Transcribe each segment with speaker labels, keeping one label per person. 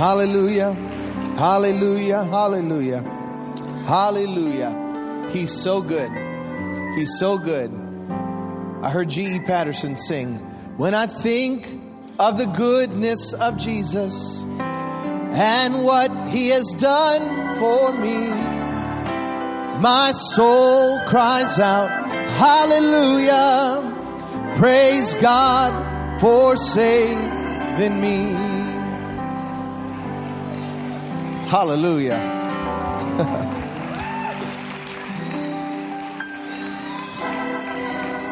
Speaker 1: Hallelujah. Hallelujah. Hallelujah. Hallelujah. He's so good. He's so good. I heard G.E. Patterson sing, When I think of the goodness of Jesus and what he has done for me, my soul cries out, Hallelujah. Praise God for saving me. Hallelujah.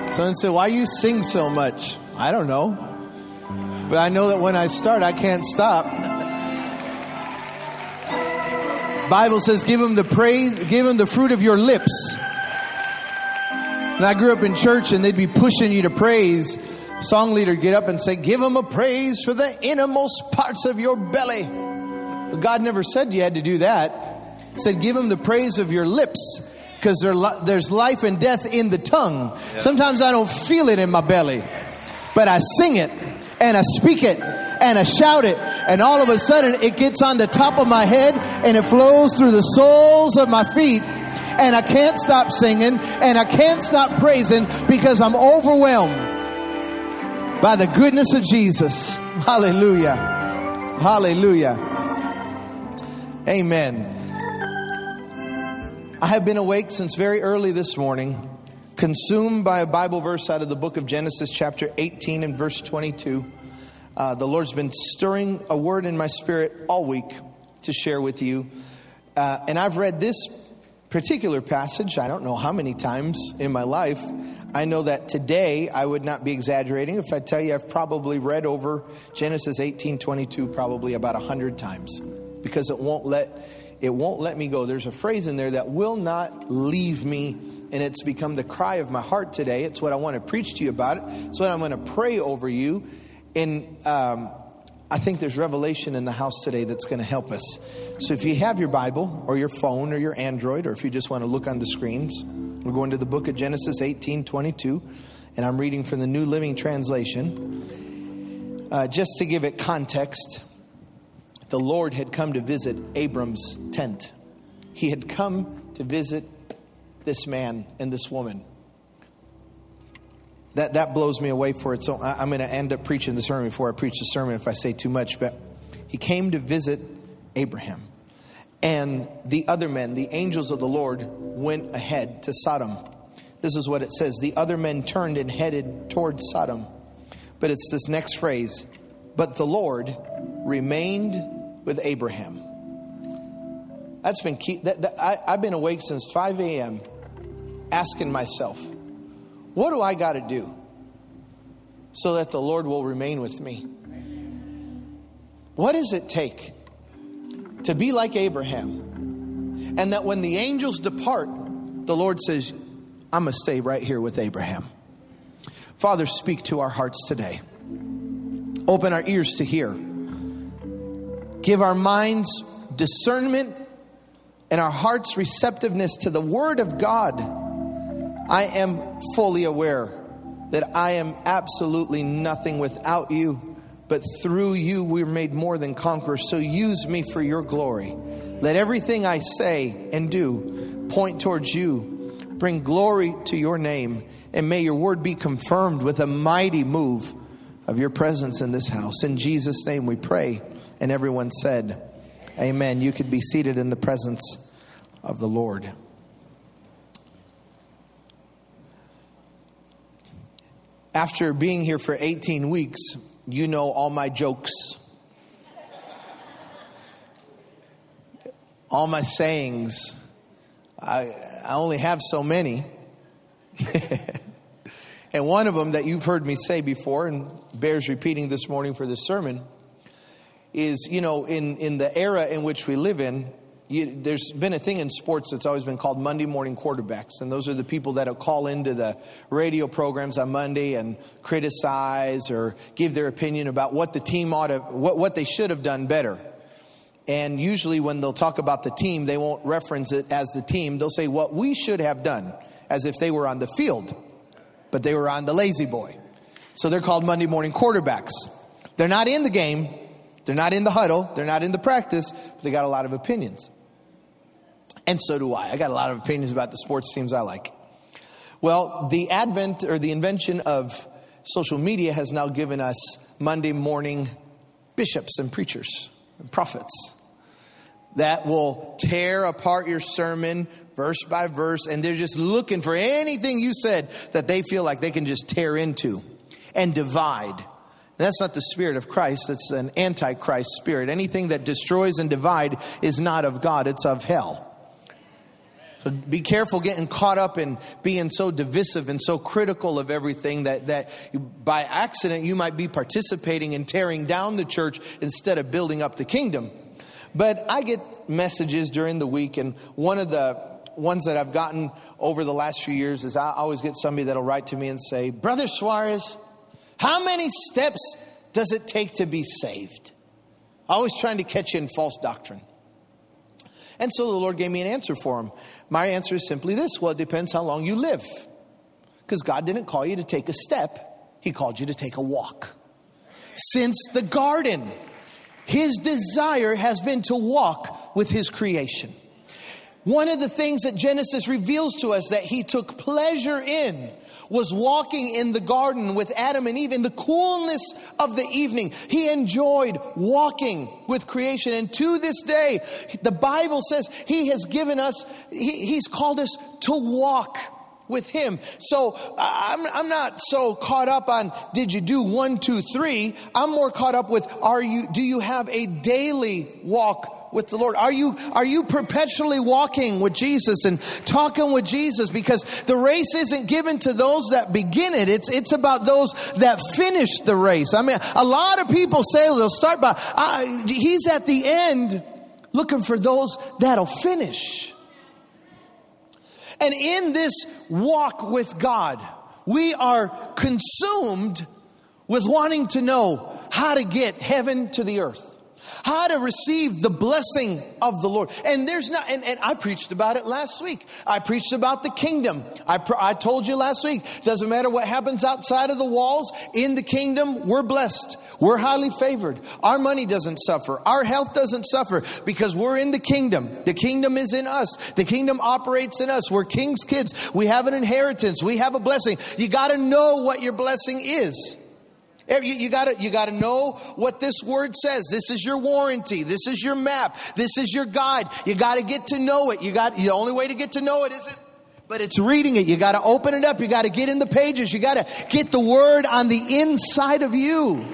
Speaker 1: Someone said, Why you sing so much? I don't know. But I know that when I start, I can't stop. Bible says, give him the praise, give him the fruit of your lips. And I grew up in church and they'd be pushing you to praise. Song leader get up and say, give him a praise for the innermost parts of your belly. But God never said you had to do that. He said, give him the praise of your lips because there's life and death in the tongue. Sometimes I don't feel it in my belly, but I sing it and I speak it and I shout it, and all of a sudden it gets on the top of my head and it flows through the soles of my feet. And I can't stop singing and I can't stop praising because I'm overwhelmed by the goodness of Jesus. Hallelujah. Hallelujah. Amen. I have been awake since very early this morning, consumed by a Bible verse out of the book of Genesis, chapter 18 and verse 22. Uh, the Lord's been stirring a word in my spirit all week to share with you. Uh, and I've read this particular passage, I don't know how many times in my life. I know that today I would not be exaggerating if I tell you I've probably read over Genesis 18 22 probably about a hundred times because it won't let it won't let me go. There's a phrase in there that will not leave me, and it's become the cry of my heart today. It's what I want to preach to you about. It. It's what I'm going to pray over you. And um, I think there's revelation in the house today that's going to help us. So if you have your Bible or your phone or your Android, or if you just want to look on the screens, we're going to the book of Genesis 18 22, and I'm reading from the New Living Translation. Uh, just to give it context, the Lord had come to visit Abram's tent. He had come to visit this man and this woman. That, that blows me away for it. So I'm going to end up preaching the sermon before I preach the sermon if I say too much. But he came to visit Abraham. And the other men, the angels of the Lord, went ahead to Sodom. This is what it says The other men turned and headed toward Sodom. But it's this next phrase But the Lord remained with Abraham. That's been key. That, that, I, I've been awake since 5 a.m. asking myself, what do I got to do so that the Lord will remain with me? What does it take to be like Abraham? And that when the angels depart, the Lord says, I'm going to stay right here with Abraham. Father, speak to our hearts today. Open our ears to hear Give our minds discernment and our hearts receptiveness to the Word of God. I am fully aware that I am absolutely nothing without you, but through you we're made more than conquerors. So use me for your glory. Let everything I say and do point towards you. Bring glory to your name, and may your word be confirmed with a mighty move of your presence in this house. In Jesus' name we pray. And everyone said, Amen. You could be seated in the presence of the Lord. After being here for 18 weeks, you know all my jokes, all my sayings. I, I only have so many. and one of them that you've heard me say before and bears repeating this morning for this sermon is, you know, in, in the era in which we live in, you, there's been a thing in sports that's always been called Monday morning quarterbacks. And those are the people that call into the radio programs on Monday and criticize or give their opinion about what the team ought to, what, what they should have done better. And usually when they'll talk about the team, they won't reference it as the team. They'll say what we should have done as if they were on the field, but they were on the La-Z-Boy. So they're called Monday morning quarterbacks. They're not in the game, They're not in the huddle, they're not in the practice, but they got a lot of opinions. And so do I. I got a lot of opinions about the sports teams I like. Well, the advent or the invention of social media has now given us Monday morning bishops and preachers and prophets that will tear apart your sermon verse by verse, and they're just looking for anything you said that they feel like they can just tear into and divide. And that's not the spirit of Christ, it's an antichrist spirit. Anything that destroys and divide is not of God, it's of hell. So be careful getting caught up in being so divisive and so critical of everything that, that by accident you might be participating in tearing down the church instead of building up the kingdom. But I get messages during the week, and one of the ones that I've gotten over the last few years is I always get somebody that'll write to me and say, Brother Suarez, how many steps does it take to be saved? Always trying to catch you in false doctrine. And so the Lord gave me an answer for him. My answer is simply this well, it depends how long you live. Because God didn't call you to take a step, He called you to take a walk. Since the garden, His desire has been to walk with His creation. One of the things that Genesis reveals to us that He took pleasure in was walking in the garden with Adam and Eve in the coolness of the evening. He enjoyed walking with creation. And to this day, the Bible says He has given us, he, He's called us to walk with him. So I'm, I'm not so caught up on did you do one, two, three. I'm more caught up with are you, do you have a daily walk with the Lord? Are you, are you perpetually walking with Jesus and talking with Jesus? Because the race isn't given to those that begin it. It's, it's about those that finish the race. I mean, a lot of people say they'll start by, uh, he's at the end looking for those that'll finish. And in this walk with God, we are consumed with wanting to know how to get heaven to the earth how to receive the blessing of the Lord. And there's not, and, and I preached about it last week. I preached about the kingdom. I, I told you last week, doesn't matter what happens outside of the walls, in the kingdom, we're blessed. We're highly favored. Our money doesn't suffer. Our health doesn't suffer because we're in the kingdom. The kingdom is in us. The kingdom operates in us. We're king's kids. We have an inheritance. We have a blessing. You got to know what your blessing is. Eh, you, you, gotta, you gotta know what this word says. This is your warranty. This is your map. This is your guide. You gotta get to know it. You got, the only way to get to know it is it but it's reading it. You got to open it up. You got to get in the pages. You got to get the word on the inside of you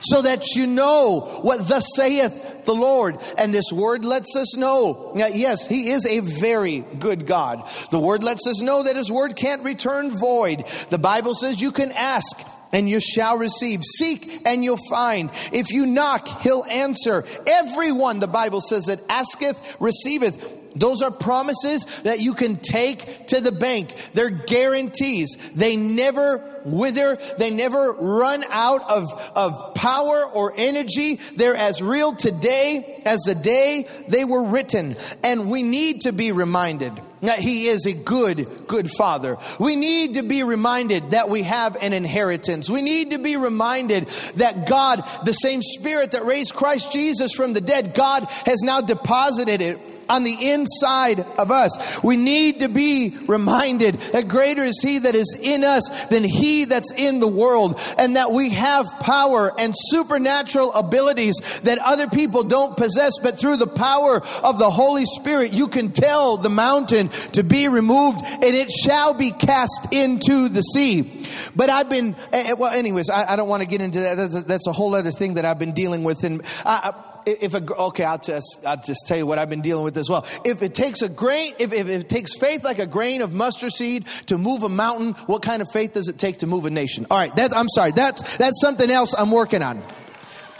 Speaker 1: so that you know what thus saith the Lord. And this word lets us know yes, He is a very good God. The word lets us know that His word can't return void. The Bible says you can ask and you shall receive. Seek and you'll find. If you knock, he'll answer. Everyone, the Bible says, that asketh, receiveth. Those are promises that you can take to the bank. They're guarantees. They never wither. They never run out of, of power or energy. They're as real today as the day they were written. And we need to be reminded that He is a good, good Father. We need to be reminded that we have an inheritance. We need to be reminded that God, the same Spirit that raised Christ Jesus from the dead, God has now deposited it on the inside of us. We need to be reminded that greater is He that is in us than He that's in the world, and that we have power and supernatural abilities that other people don't possess, but through the power of the Holy Spirit, you can tell the mountain to be removed and it shall be cast into the sea. But I've been, eh, eh, well, anyways, I, I don't want to get into that. That's a, that's a, whole other thing that I've been dealing with. And I, if a, okay, I'll just, I'll just tell you what I've been dealing with as well. If it takes a grain, if, if it takes faith like a grain of mustard seed to move a mountain, what kind of faith does it take to move a nation? All right, that's, I'm sorry, that's, that's something else I'm working on.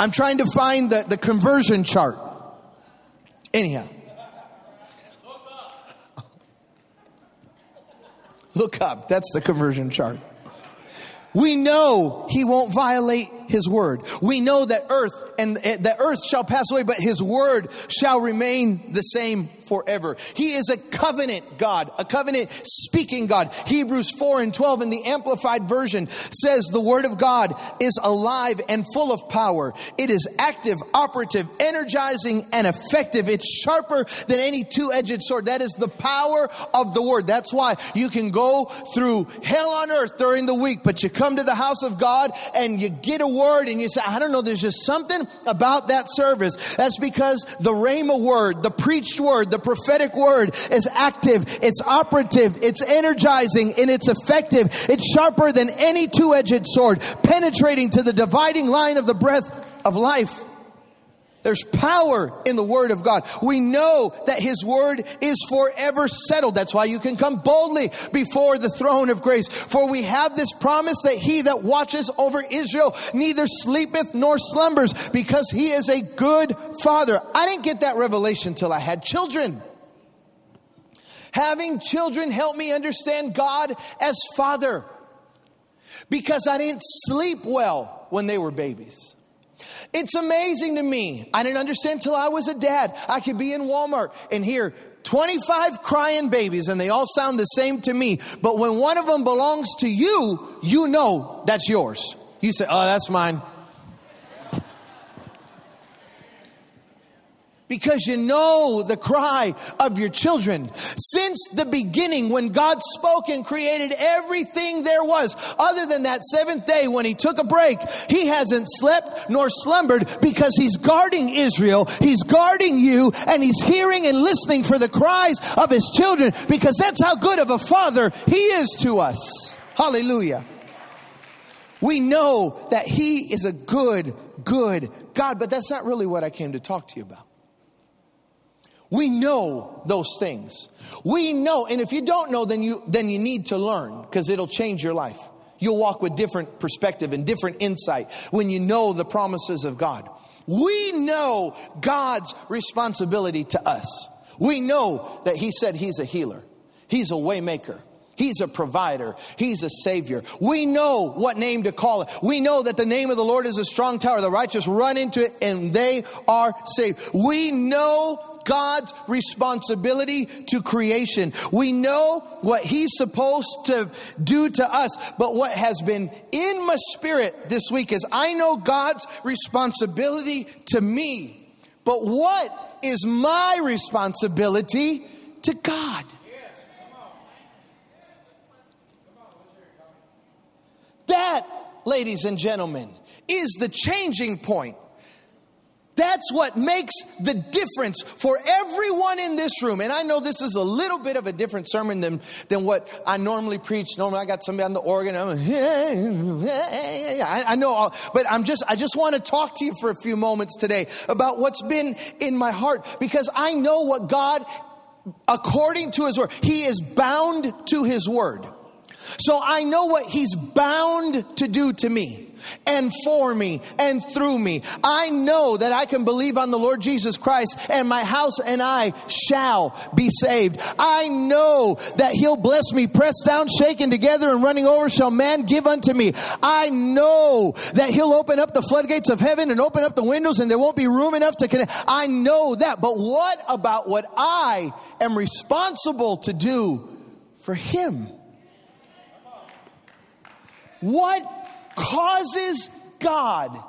Speaker 1: I'm trying to find the, the conversion chart. Anyhow. Look up. That's the conversion chart. We know he won't violate his word. We know that earth and eh, the earth shall pass away, but his word shall remain the same forever. He is a covenant God, a covenant speaking God. Hebrews 4 and 12 in the Amplified Version says the Word of God is alive and full of power. It is active, operative, energizing, and effective. It's sharper than any two edged sword. That is the power of the Word. That's why you can go through hell on earth during the week, but you come to the house of God and you get a word and you say, I don't know, there's just something about that service. That's because the Rhema word, the preached word, the prophetic word is active, it's operative, it's energizing, and it's effective. It's sharper than any two edged sword, penetrating to the dividing line of the breath of life there's power in the Word of God. We know that His Word is forever settled. That's why you can come boldly before the throne of grace. For we have this promise that He that watches over Israel neither sleepeth nor slumbers because He is a good Father. I didn't get that revelation till I had children. Having children helped me understand God as Father because I didn't sleep well when they were babies. It's amazing to me. I didn't understand till I was a dad. I could be in Walmart and hear 25 crying babies and they all sound the same to me. But when one of them belongs to you, you know that's yours. You say, oh, that's mine. Because you know the cry of your children. Since the beginning, when God spoke and created everything there was, other than that seventh day when He took a break, He hasn't slept nor slumbered because He's guarding Israel, He's guarding you, and He's hearing and listening for the cries of His children because that's how good of a Father He is to us. Hallelujah. We know that He is a good, good God, but that's not really what I came to talk to you about. We know those things. We know, and if you don't know, then you then you need to learn because it'll change your life. You'll walk with different perspective and different insight when you know the promises of God. We know God's responsibility to us. We know that He said He's a healer, He's a waymaker. He's a provider. He's a savior. We know what name to call it. We know that the name of the Lord is a strong tower. The righteous run into it and they are saved. We know God's responsibility to creation. We know what He's supposed to do to us, but what has been in my spirit this week is I know God's responsibility to me, but what is my responsibility to God? That, ladies and gentlemen, is the changing point that's what makes the difference for everyone in this room. And I know this is a little bit of a different sermon than, than what I normally preach. Normally I got somebody on the organ. I'm like, I, I know, all, but I'm just, I just want to talk to you for a few moments today about what's been in my heart because I know what God, according to his word, he is bound to his word. So I know what he's bound to do to me and for me and through me. I know that I can believe on the Lord Jesus Christ and my house and I shall be saved. I know that he'll bless me, pressed down, shaken together and running over shall man give unto me. I know that he'll open up the floodgates of heaven and open up the windows and there won't be room enough to connect. I know that. But what about what I am responsible to do for him? What causes God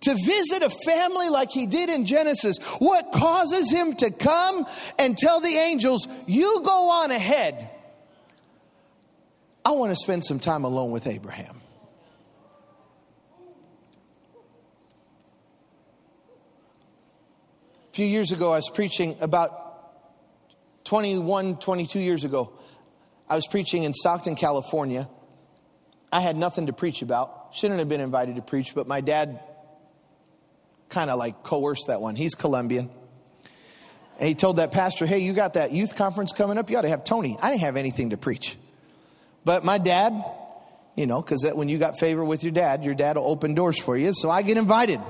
Speaker 1: to visit a family like he did in Genesis? What causes him to come and tell the angels, You go on ahead? I want to spend some time alone with Abraham. A few years ago, I was preaching about 21, 22 years ago. I was preaching in Stockton, California I had nothing to preach about. Shouldn't have been invited to preach, but my dad kind of like coerced that one. He's Colombian. And he told that pastor, hey, you got that youth conference coming up? You ought to have Tony. I didn't have anything to preach. But my dad, you know, because when you got favor with your dad, your dad will open doors for you. So I get invited.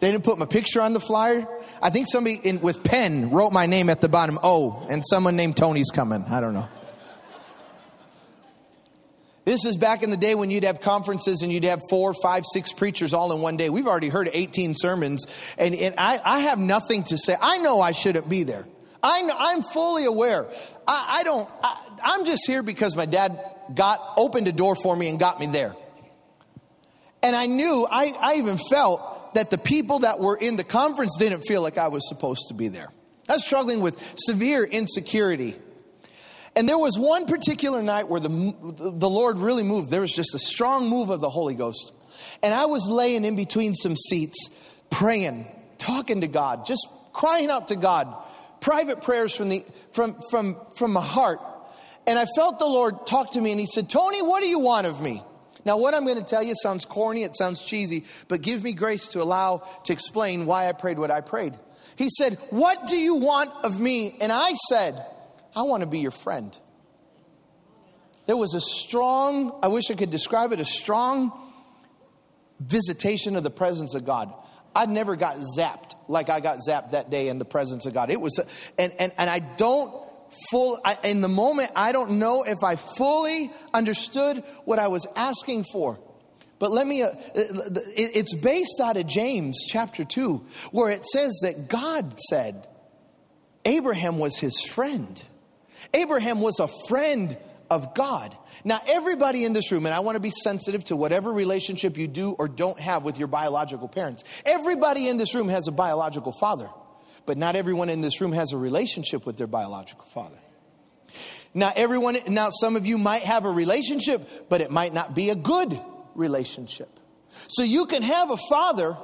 Speaker 1: They didn't put my picture on the flyer. I think somebody in, with pen wrote my name at the bottom, oh, and someone named Tony's coming. I don't know. This is back in the day when you'd have conferences and you'd have four, five, six preachers all in one day. We've already heard 18 sermons, and, and I, I have nothing to say. I know I shouldn't be there. I, I'm fully aware. I, I don't, I, I'm just here because my dad got, opened a door for me and got me there. And I knew, I, I even felt that the people that were in the conference didn't feel like I was supposed to be there. I was struggling with severe insecurity. And there was one particular night where the, the Lord really moved. There was just a strong move of the Holy Ghost. And I was laying in between some seats, praying, talking to God, just crying out to God, private prayers from, the, from, from, from my heart. And I felt the Lord talk to me, and He said, Tony, what do you want of me? Now, what I'm going to tell you sounds corny, it sounds cheesy, but give me grace to allow to explain why I prayed what I prayed. He said, What do you want of me? And I said, I want to be your friend. There was a strong, I wish I could describe it, a strong visitation of the presence of God. I never got zapped like I got zapped that day in the presence of God. It was, and, and, and I don't full, I, in the moment, I don't know if I fully understood what I was asking for. But let me, uh, it's based out of James chapter 2, where it says that God said Abraham was his friend. Abraham was a friend of God. Now, everybody in this room, and I want to be sensitive to whatever relationship you do or don't have with your biological parents, everybody in this room has a biological father, but not everyone in this room has a relationship with their biological father. Now, everyone, now some of you might have a relationship, but it might not be a good relationship. So you can have a father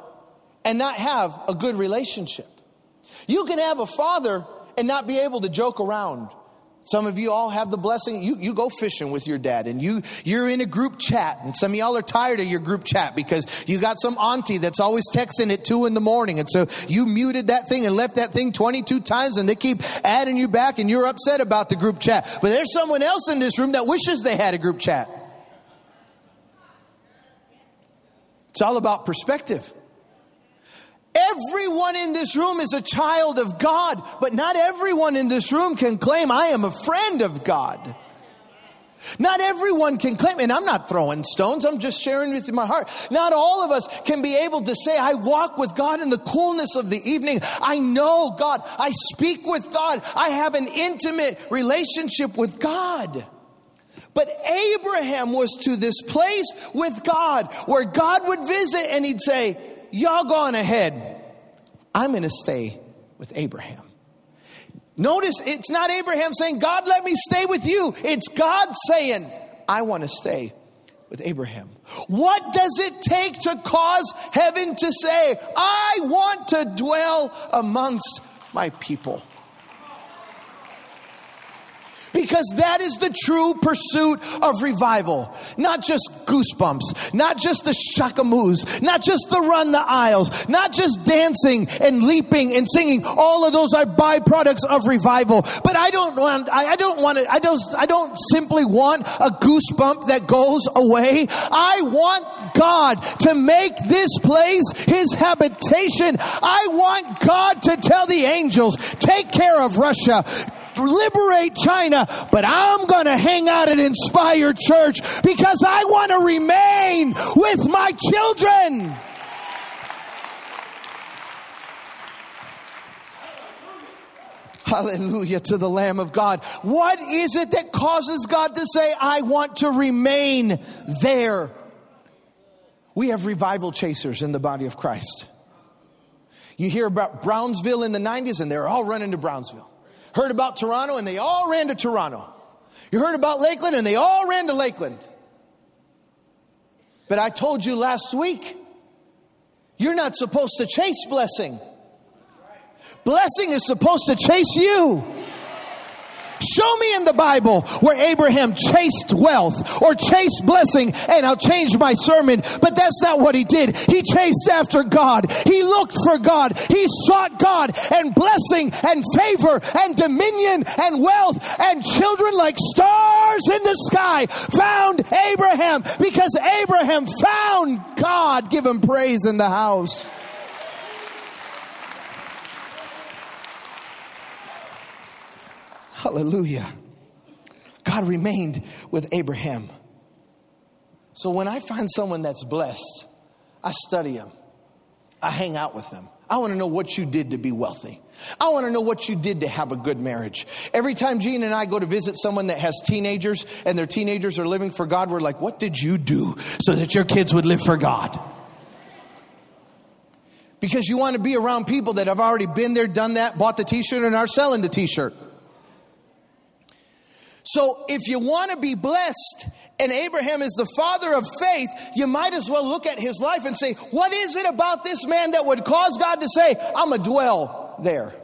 Speaker 1: and not have a good relationship. You can have a father and not be able to joke around some of you all have the blessing. You, you go fishing with your dad and you, you're in a group chat. And some of y'all are tired of your group chat because you got some auntie that's always texting at two in the morning. And so you muted that thing and left that thing 22 times and they keep adding you back and you're upset about the group chat. But there's someone else in this room that wishes they had a group chat. It's all about perspective. Everyone in this room is a child of God, but not everyone in this room can claim, I am a friend of God. Not everyone can claim, and I'm not throwing stones, I'm just sharing with my heart. Not all of us can be able to say, I walk with God in the coolness of the evening. I know God. I speak with God. I have an intimate relationship with God. But Abraham was to this place with God where God would visit and he'd say, Y'all go on ahead. I'm going to stay with Abraham. Notice it's not Abraham saying, God, let me stay with you. It's God saying, I want to stay with Abraham. What does it take to cause heaven to say, I want to dwell amongst my people? Because that is the true pursuit of revival. Not just goosebumps, not just the shakamoos, not just the run the aisles, not just dancing and leaping and singing. All of those are byproducts of revival. But I don't want, I don't want it, I don't, I don't simply want a goosebump that goes away. I want God to make this place his habitation. I want God to tell the angels, take care of Russia, liberate China, but I'm going to hang out at Inspire Church because I want to remain with my children. Hallelujah to the Lamb of God. What is it that causes God to say, I want to remain there? We have revival chasers in the body of Christ. You hear about Brownsville in the 90s, and they're all running to Brownsville heard about Toronto and they all ran to Toronto. You heard about Lakeland and they all ran to Lakeland. But I told you last week, you're not supposed to chase blessing. Blessing is supposed to chase you. Show me in the Bible where Abraham chased wealth or chased blessing, and I'll change my sermon. But that's not what he did. He chased after God. He looked for God. He sought God, and blessing and favor and dominion and wealth and children like stars in the sky found Abraham because Abraham found God. Give him praise in the house. Hallelujah. God remained with Abraham. So when I find someone that's blessed, I study them. I hang out with them. I want to know what you did to be wealthy. I want to know what you did to have a good marriage. Every time Gina and I go to visit someone that has teenagers and their teenagers are living for God, we're like, what did you do so that your kids would live for God? Because you want to be around people that have already been there, done that, bought the t shirt, and are selling the t shirt. So if you want to be blessed, and Abraham is the father of faith, you might as well look at his life and say, what is it about this man that would cause God to say, I'm a dwell there?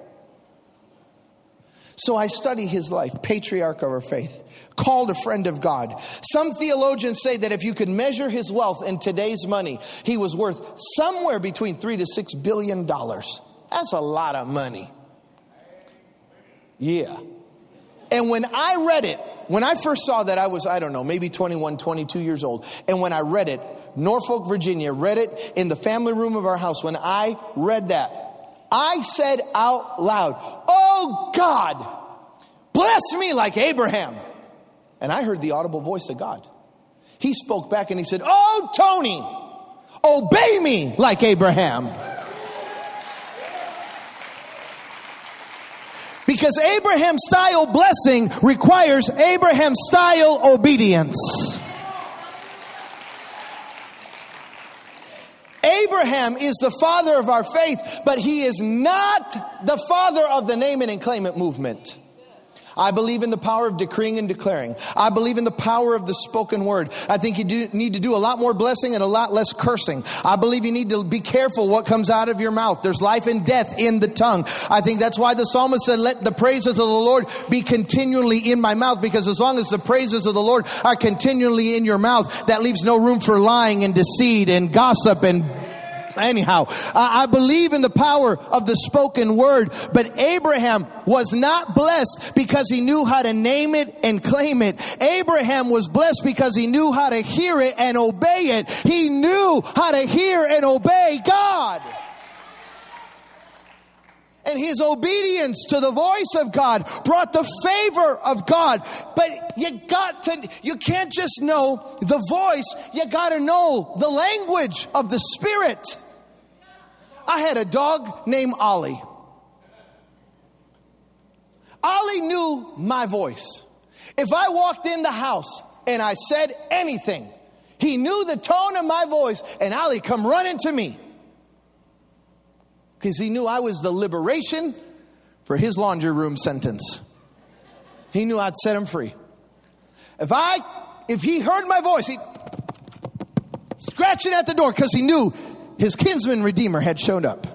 Speaker 1: So I study his life, patriarch of our faith, called a friend of God. Some theologians say that if you could measure his wealth in today's money, he was worth somewhere between three to six billion dollars. That's a lot of money. Yeah. And when I read it, when I first saw that, I was, I don't know, maybe 21, 22 years old. And when I read it, Norfolk, Virginia, read it in the family room of our house. When I read that, I said out loud, Oh God, bless me like Abraham. And I heard the audible voice of God. He spoke back and he said, Oh, Tony, obey me like Abraham. Because Abraham style blessing requires Abraham style obedience. Abraham is the father of our faith, but he is not the father of the name it and claim it movement. I believe in the power of decreeing and declaring. I believe in the power of the spoken word. I think you do, need to do a lot more blessing and a lot less cursing. I believe you need to be careful what comes out of your mouth. There's life and death in the tongue. I think that's why the psalmist said, let the praises of the Lord be continually in my mouth because as long as the praises of the Lord are continually in your mouth, that leaves no room for lying and deceit and gossip and Anyhow, I believe in the power of the spoken word, but Abraham was not blessed because he knew how to name it and claim it. Abraham was blessed because he knew how to hear it and obey it. He knew how to hear and obey God. And his obedience to the voice of God brought the favor of God. But you got to, you can't just know the voice, you got to know the language of the Spirit. I had a dog named Ollie. Ollie knew my voice. If I walked in the house and I said anything, he knew the tone of my voice, and Ollie come running to me because he knew I was the liberation for his laundry room sentence. He knew I'd set him free. If I, if he heard my voice, he scratching at the door because he knew his kinsman redeemer had shown up.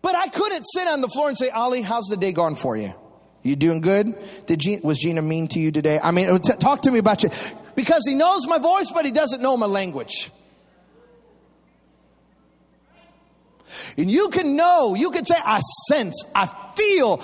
Speaker 1: But I couldn't sit on the floor and say, Ollie, how's the day gone for you? You doing good? Did Gina, was Gina mean to you today? I mean, t- talk to me about you. Because he knows my voice, but he doesn't know my language. And you can know, you can say, I sense, I feel,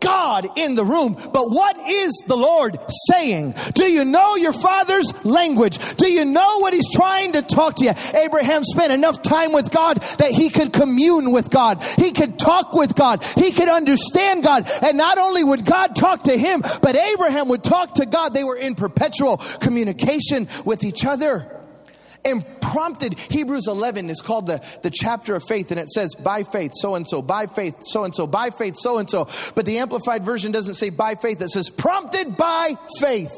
Speaker 1: God in the room. But what is the Lord saying? Do you know your father's language? Do you know what he's trying to talk to you? Abraham spent enough time with God that he could commune with God. He could talk with God. He could understand God. And not only would God talk to him, but Abraham would talk to God. They were in perpetual communication with each other and prompted hebrews 11 is called the, the chapter of faith and it says by faith so and so by faith so and so by faith so and so but the amplified version doesn't say by faith it says prompted by faith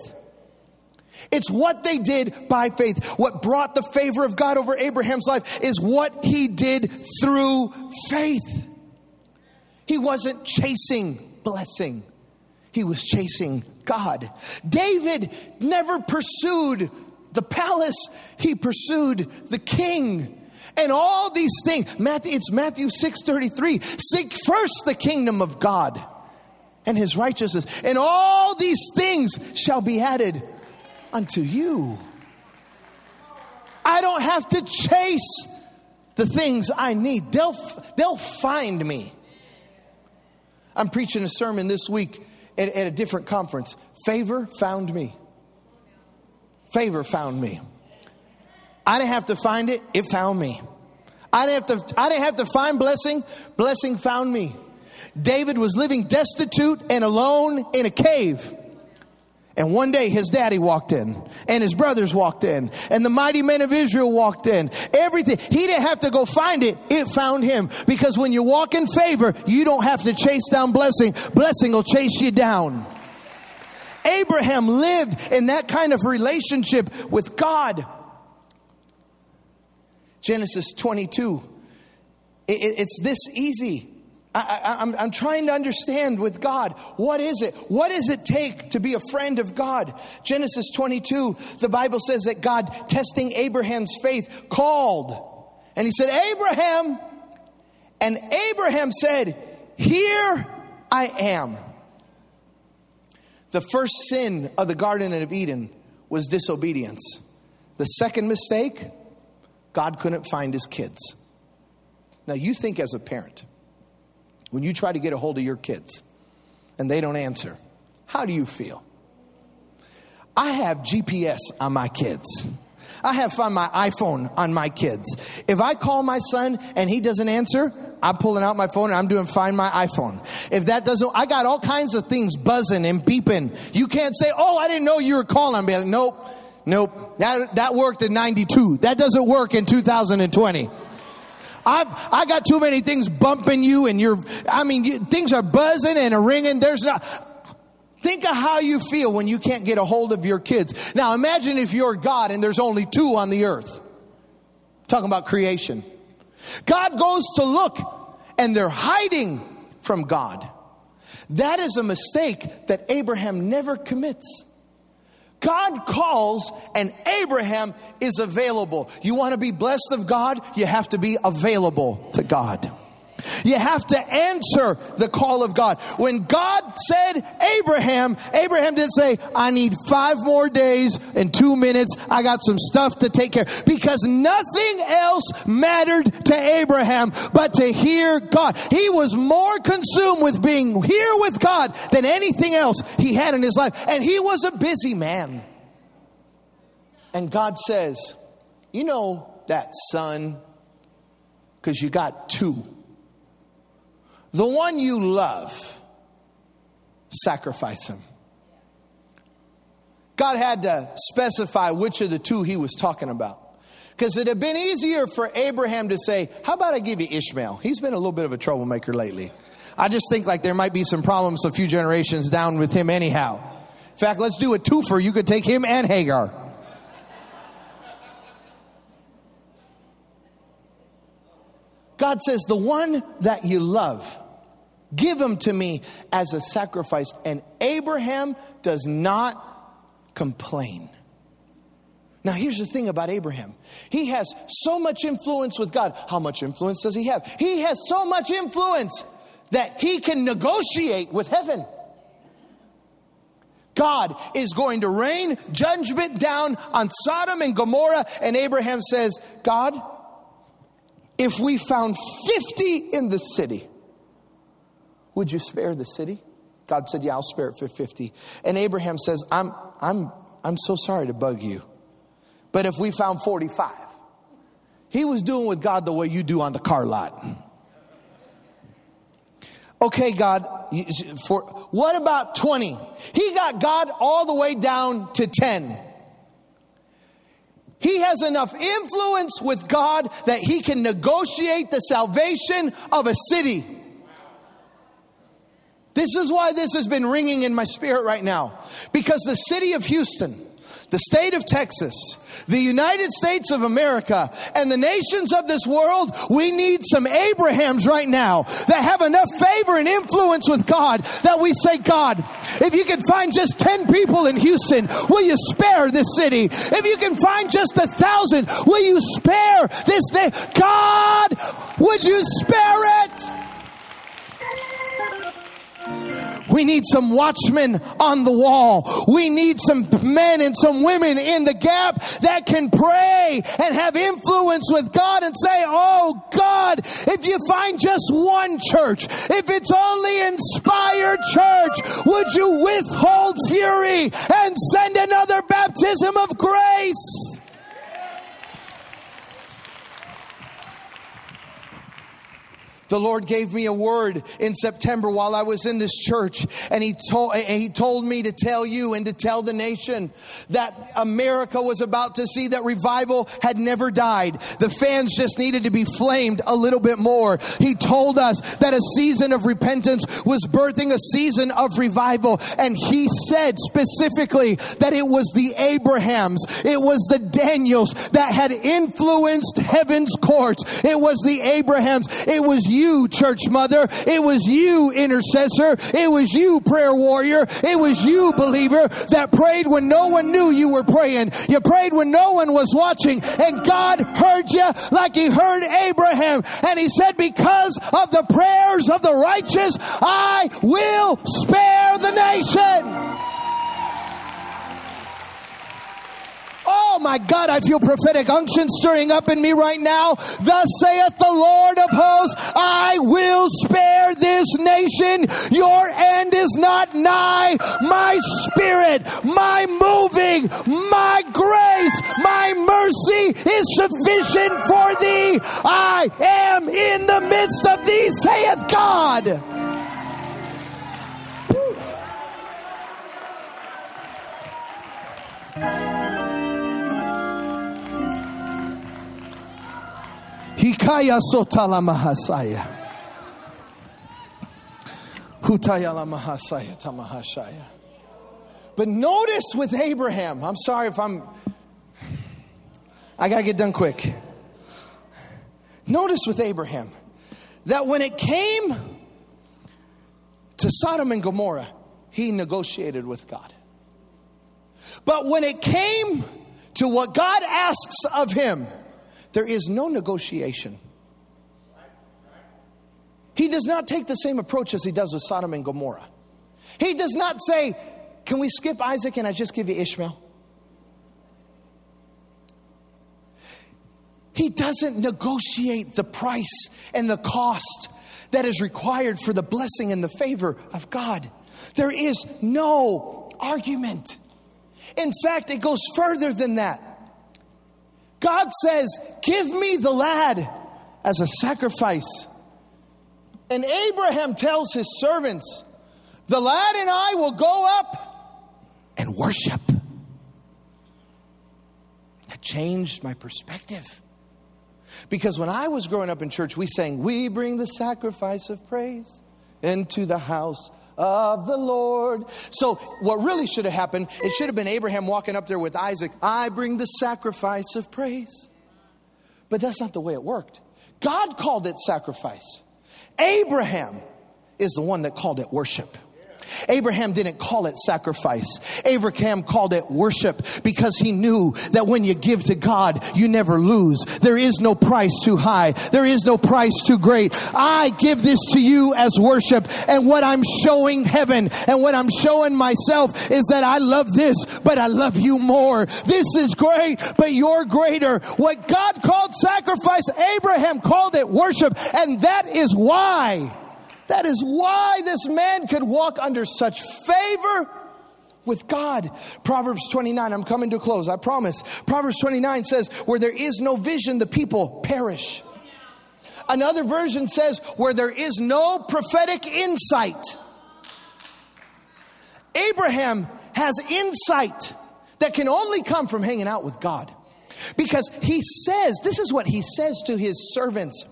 Speaker 1: it's what they did by faith. What brought the favor of God over Abraham's life is what he did through faith. He wasn't chasing blessing, he was chasing God. David never pursued the palace, he pursued the king. And all these things, Matthew, it's Matthew 6:33. Seek first the kingdom of God and his righteousness, and all these things shall be added unto you. I don't have to chase the things I need. They'll they'll find me. I'm preaching a sermon this week at, at a different conference. Favor found me. Favor found me. I didn't have to find it, it found me. I didn't have to, I didn't have to find blessing, blessing found me. David was living destitute and alone in a cave. And one day his daddy walked in and his brothers walked in and the mighty men of Israel walked in. Everything. He didn't have to go find it. It found him. Because when you walk in favor, you don't have to chase down blessing. Blessing will chase you down. Abraham lived in that kind of relationship with God. Genesis 22. it's this easy. I, am trying to understand with God what is it? What does it take to be a friend of God? Genesis 22, the Bible says that God, testing Abraham's faith, called. And he said, Abraham. And Abraham said, Here I am. The first sin of the Garden of Eden was disobedience. The second mistake, God couldn't find his kids. Now, you think as a parent, when you try to get a hold of your kids and they don't answer, how do you feel? I have GPS on my kids. I have found my iPhone on my kids. If I call my son and he doesn't answer, I'm pulling out my phone and I'm doing find my iPhone. If that doesn't, I got all kinds of things buzzing and beeping. You can't say, oh, I didn't know you were calling. I'm like, nope, nope. That, that worked in 92. That doesn't work in 2020. I've, I got too many things bumping you and you're, I mean, you, things are buzzing and ringing. There's not, think of how you feel when you can't get a hold of your kids. Now imagine if you're God and there's only two on the earth. Talking about creation. God goes to look and they're hiding from God. That is a mistake that Abraham never commits. God calls and Abraham is available. You want to be blessed of God? You have to be available to God. You have to answer the call of God. When God said Abraham, Abraham didn't say, I need five more days and two minutes. I got some stuff to take care because nothing else mattered to Abraham but to hear God. He was more consumed with being here with God than anything else he had in his life. And he was a busy man. And God says, You know that son, because you got two the one you love, sacrifice him. God had to specify which of the two he was talking about. Because it had been easier for Abraham to say, How about I give you Ishmael? He's been a little bit of a troublemaker lately. I just think like there might be some problems a few generations down with him anyhow. In fact, let's do a twofer. You could take him and Hagar. God says, The one that you love, give him to me as a sacrifice. And Abraham does not complain. Now, here's the thing about Abraham. He has so much influence with God. How much influence does he have? He has so much influence that he can negotiate with heaven. God is going to rain judgment down on Sodom and Gomorrah. And Abraham says, God, if we found 50 in the city, would you spare the city? God said, Yeah, I'll spare it for 50. And Abraham says, I'm, I'm, I'm so sorry to bug you. But if we found 45, he was doing with God the way you do on the car lot. Okay, God, for what about 20? He got God all the way down to 10. He has enough influence with God that he can negotiate the salvation of a city. This is why this has been ringing in my spirit right now. Because the city of Houston, the state of Texas, the United States of America, and the nations of this world, we need some Abrahams right now that have enough favor and influence with God that we say, God, if you can find just 10 people in Houston, will you spare this city? If you can find just a thousand, will you spare this thing? God, would you spare it? We need some watchmen on the wall. We need some men and some women in the gap that can pray and have influence with God and say, Oh God, if you find just one church, if it's only Inspire Church, would you withhold fury and send another baptism of grace? The Lord gave me a word in September while I was in this church, and He told, and he told me to tell you and to tell the nation that America was about to see that revival had never died. The fans just needed to be flamed a little bit more. He told us that a season of repentance was birthing a season of revival, and He said specifically that it was the Abrahams, it was the Daniels that had influenced heaven's courts. It was the Abrahams. It was you you, church mother. It was you, intercessor. It was you, prayer warrior. It was you, believer, that prayed when no one knew you were praying. You prayed when no one was watching, and God heard you like He heard Abraham. And He said, Because of the prayers of the righteous, I will spare my God, I feel prophetic unction stirring up in me right now. Thus saith the Lord of hosts, I will spare this nation. Your end is not nigh. My spirit, my moving, my grace, my mercy is sufficient for thee. I am in the midst of thee, saith God. Hikaya sotala mahasaya. Hutayala mahasaya tamahashaya. But notice with Abraham, I'm sorry if I'm, I gotta get done quick. Notice with Abraham that when it came to Sodom and Gomorrah, he negotiated with God. But when it came to what God asks of him, there is no negotiation. He does not take the same approach as he does with Sodom and Gomorrah. He does not say, Can we skip Isaac and I just give you Ishmael? He doesn't negotiate the price and the cost that is required for the blessing and the favor of God. There is no argument. In fact, it goes further than that. God says, Give me the lad as a sacrifice. And Abraham tells his servants, The lad and I will go up and worship. That changed my perspective. Because when I was growing up in church, we sang, We bring the sacrifice of praise into the house of the Lord. So, what really should have happened, it should have been Abraham walking up there with Isaac. I bring the sacrifice of praise. But that's not the way it worked. God called it sacrifice. Abraham is the one that called it worship. Abraham didn't call it sacrifice. Abraham called it worship because he knew that when you give to God, you never lose. There is no price too high. There is no price too great. I give this to you as worship. And what I'm showing heaven and what I'm showing myself is that I love this, but I love you more. This is great, but you're greater. What God called sacrifice, Abraham called it worship. And that is why that is why this man could walk under such favor with God. Proverbs 29, I'm coming to close, I promise. Proverbs 29 says, Where there is no vision, the people perish. Another version says, Where there is no prophetic insight. Abraham has insight that can only come from hanging out with God. Because he says, this is what he says to his servants.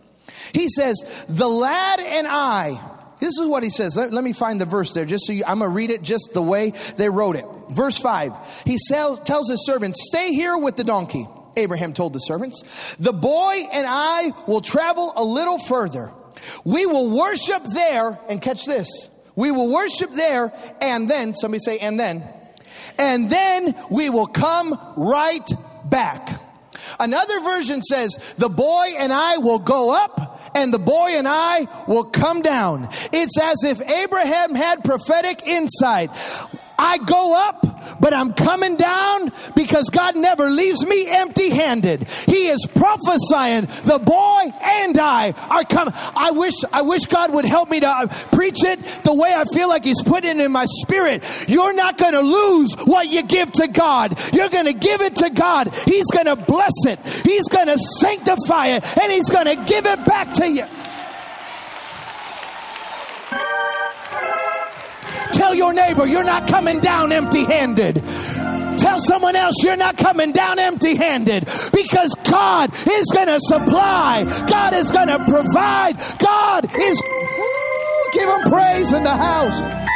Speaker 1: He says, The lad and I, this is what he says. Let, let me find the verse there just so you, I'm going to read it just the way they wrote it. Verse 5. He sell, tells his servants, Stay here with the donkey. Abraham told the servants, The boy and I will travel a little further. We will worship there, and catch this. We will worship there, and then, somebody say, and then, and then we will come right back. Another version says, The boy and I will go up and the boy and I will come down. It's as if Abraham had prophetic insight. I go up, but I'm coming down because God never leaves me empty handed. He is prophesying the boy and I are coming. I wish, I wish God would help me to uh, preach it the way I feel like He's putting it in my spirit. You're not going to lose what you give to God. You're going to give it to God. He's going to bless it. He's going to sanctify it and He's going to give it back to you. Tell your neighbor you're not coming down empty handed. Tell someone else you're not coming down empty handed because God is going to supply, God is going to provide, God is. Give him praise in the house.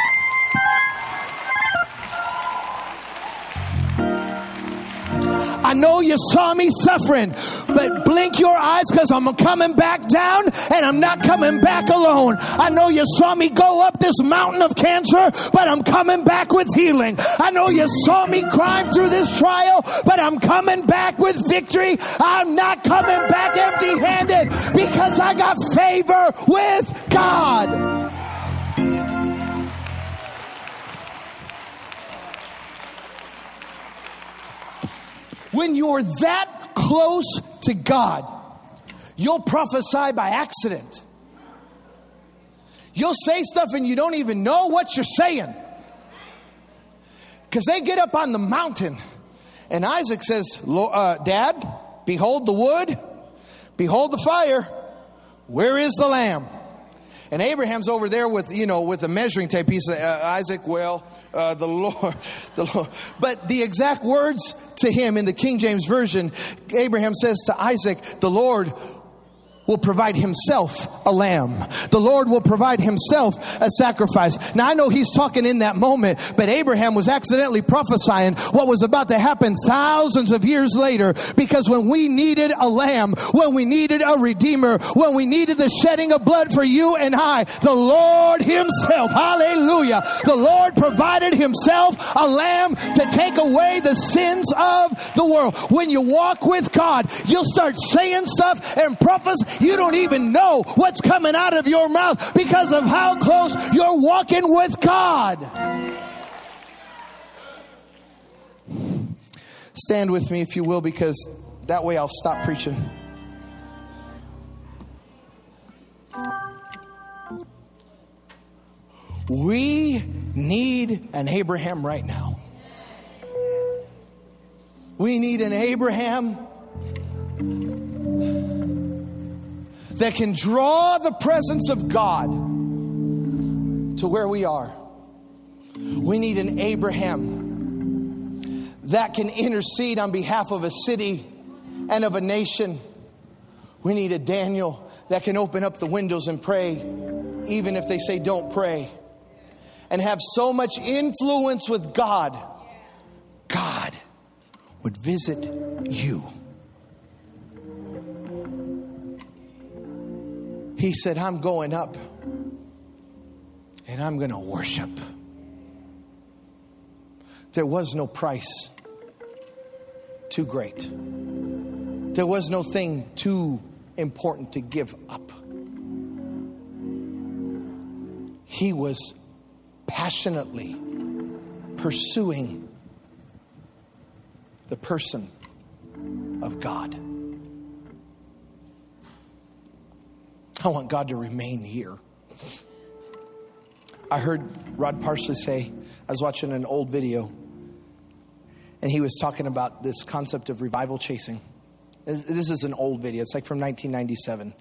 Speaker 1: I know you saw me suffering, but blink your eyes because I'm coming back down and I'm not coming back alone. I know you saw me go up this mountain of cancer, but I'm coming back with healing. I know you saw me climb through this trial, but I'm coming back with victory. I'm not coming back empty handed because I got favor with God. When you're that close to God, you'll prophesy by accident. You'll say stuff and you don't even know what you're saying. Because they get up on the mountain, and Isaac says, uh, Dad, behold the wood, behold the fire, where is the lamb? And Abraham's over there with, you know, with a measuring tape. He said, uh, Isaac, well, uh, the Lord, the Lord. But the exact words to him in the King James Version, Abraham says to Isaac, the Lord will provide himself a lamb. The Lord will provide himself a sacrifice. Now I know he's talking in that moment, but Abraham was accidentally prophesying what was about to happen thousands of years later because when we needed a lamb, when we needed a redeemer, when we needed the shedding of blood for you and I, the Lord himself, hallelujah, the Lord provided himself a lamb to take away the sins of the world. When you walk with God, you'll start saying stuff and prophesying you don't even know what's coming out of your mouth because of how close you're walking with God. Stand with me, if you will, because that way I'll stop preaching. We need an Abraham right now. We need an Abraham that can draw the presence of God to where we are. We need an Abraham that can intercede on behalf of a city and of a nation. We need a Daniel that can open up the windows and pray, even if they say don't pray, and have so much influence with God. God would visit you. He said, I'm going up and I'm going to worship. There was no price too great, there was no thing too important to give up. He was passionately pursuing the person of God. I want God to remain here. I heard Rod Parsley say, I was watching an old video, and he was talking about this concept of revival chasing. This is an old video, it's like from 1997.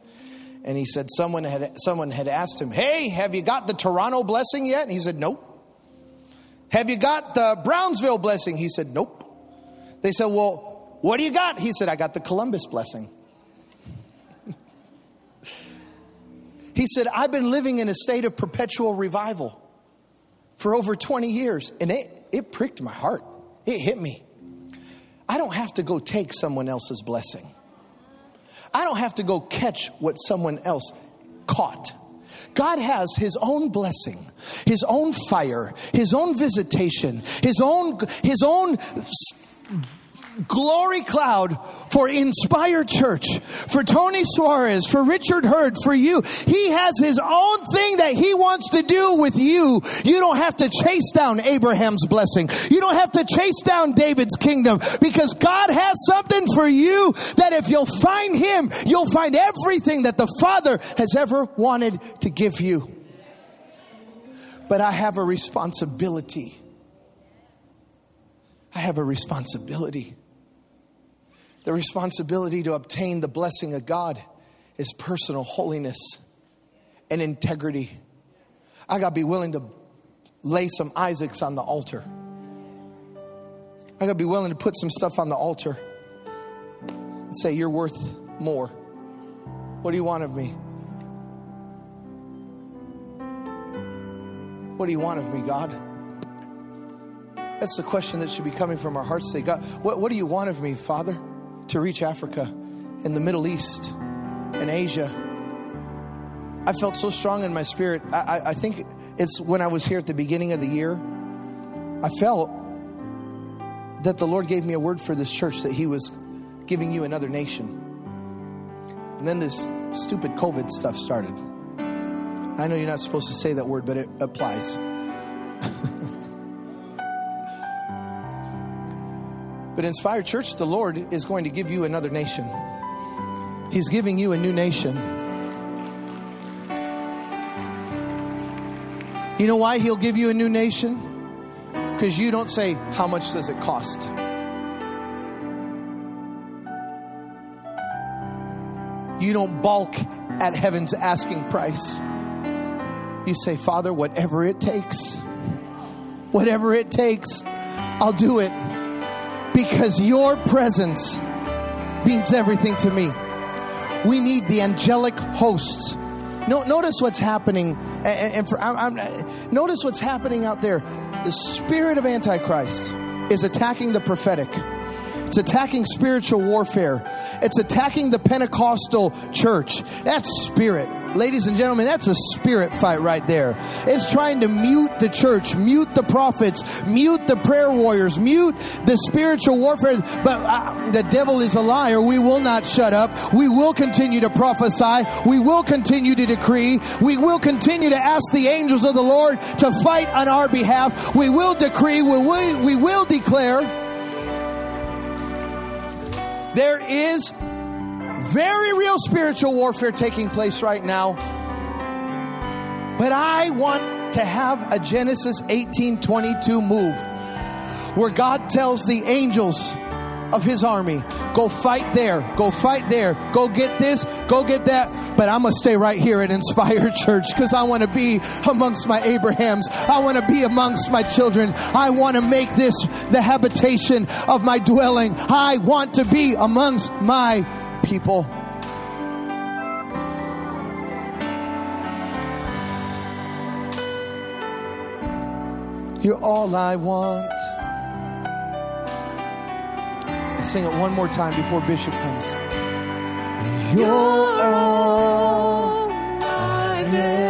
Speaker 1: And he said someone had, someone had asked him, Hey, have you got the Toronto blessing yet? And he said, Nope. Have you got the Brownsville blessing? He said, Nope. They said, Well, what do you got? He said, I got the Columbus blessing. He said, I've been living in a state of perpetual revival for over 20 years, and it, it pricked my heart. It hit me. I don't have to go take someone else's blessing. I don't have to go catch what someone else caught. God has His own blessing, His own fire, His own visitation, His own, His own glory cloud for Inspire Church, for Tony Suarez, for Richard Hurd, for you. He has his own thing that he wants to do with you. You don't have to chase down Abraham's blessing. You don't have to chase down David's kingdom because God has something for you that if you'll find him, you'll find everything that the Father has ever wanted to give you. But I have a responsibility. I have a responsibility. The responsibility to obtain the blessing of God is personal holiness and integrity. I got to be willing to lay some Isaacs on the altar. I got to be willing to put some stuff on the altar and say, You're worth more. What do you want of me? What do you want of me, God? That's the question that should be coming from our hearts. Say, God, what, what do you want of me, Father, to reach Africa and the Middle East and Asia? I felt so strong in my spirit. I, I, I think it's when I was here at the beginning of the year, I felt that the Lord gave me a word for this church that He was giving you another nation. And then this stupid COVID stuff started. I know you're not supposed to say that word, but it applies. But Inspire Church, the Lord is going to give you another nation. He's giving you a new nation. You know why He'll give you a new nation? Because you don't say, How much does it cost? You don't balk at heaven's asking price. You say, Father, whatever it takes, whatever it takes, I'll do it because your presence means everything to me. We need the angelic hosts. No, notice what's happening, and, for, I'm, I'm, notice what's happening out there. The spirit of Antichrist is attacking the prophetic. It's attacking spiritual warfare. It's attacking the Pentecostal church. That's spirit. Ladies and gentlemen, that's a spirit fight right there. It's trying to mute the church, mute the prophets, mute the prayer warriors, mute the spiritual warfare. But uh, the devil is a liar. We will not shut up. We will continue to prophesy. We will continue to decree. We will continue to ask the angels of the Lord to fight on our behalf. We will decree. We will, we will declare. There is very real spiritual warfare taking place right now. But I want to have a Genesis 18:22 move where God tells the angels of his army. Go fight there. Go fight there. Go get this. Go get that. But I'm going to stay right here at Inspire Church because I want to be amongst my Abrahams. I want to be amongst my children. I want to make this the habitation of my dwelling. I want to be amongst my people. You're all I want. Let's sing it one more time before Bishop comes. You're all I ever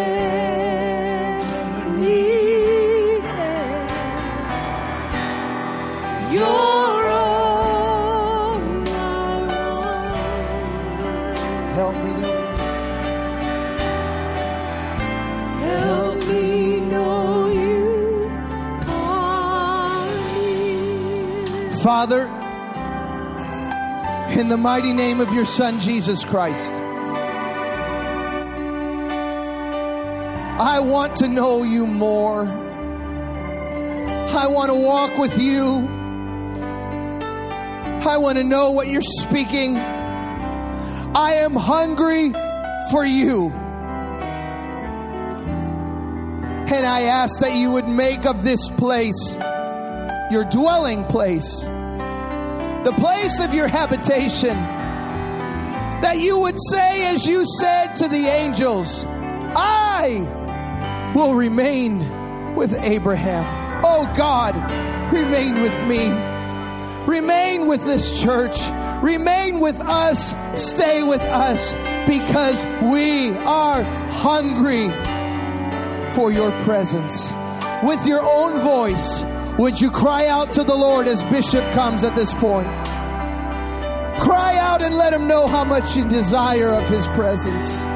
Speaker 1: Father in the mighty name of your Son, Jesus Christ. I want to know you more. I want to walk with you. I want to know what you're speaking. I am hungry for you. And I ask that you would make of this place your dwelling place the place of your habitation. That you would say, as you said to the angels, I will remain with Abraham. Oh God, remain with me. Remain with this church. Remain with us. Stay with us because we are hungry for your presence. With your own voice, would you cry out to the Lord as Bishop comes at this point? Cry out and let him know how much you desire of his presence.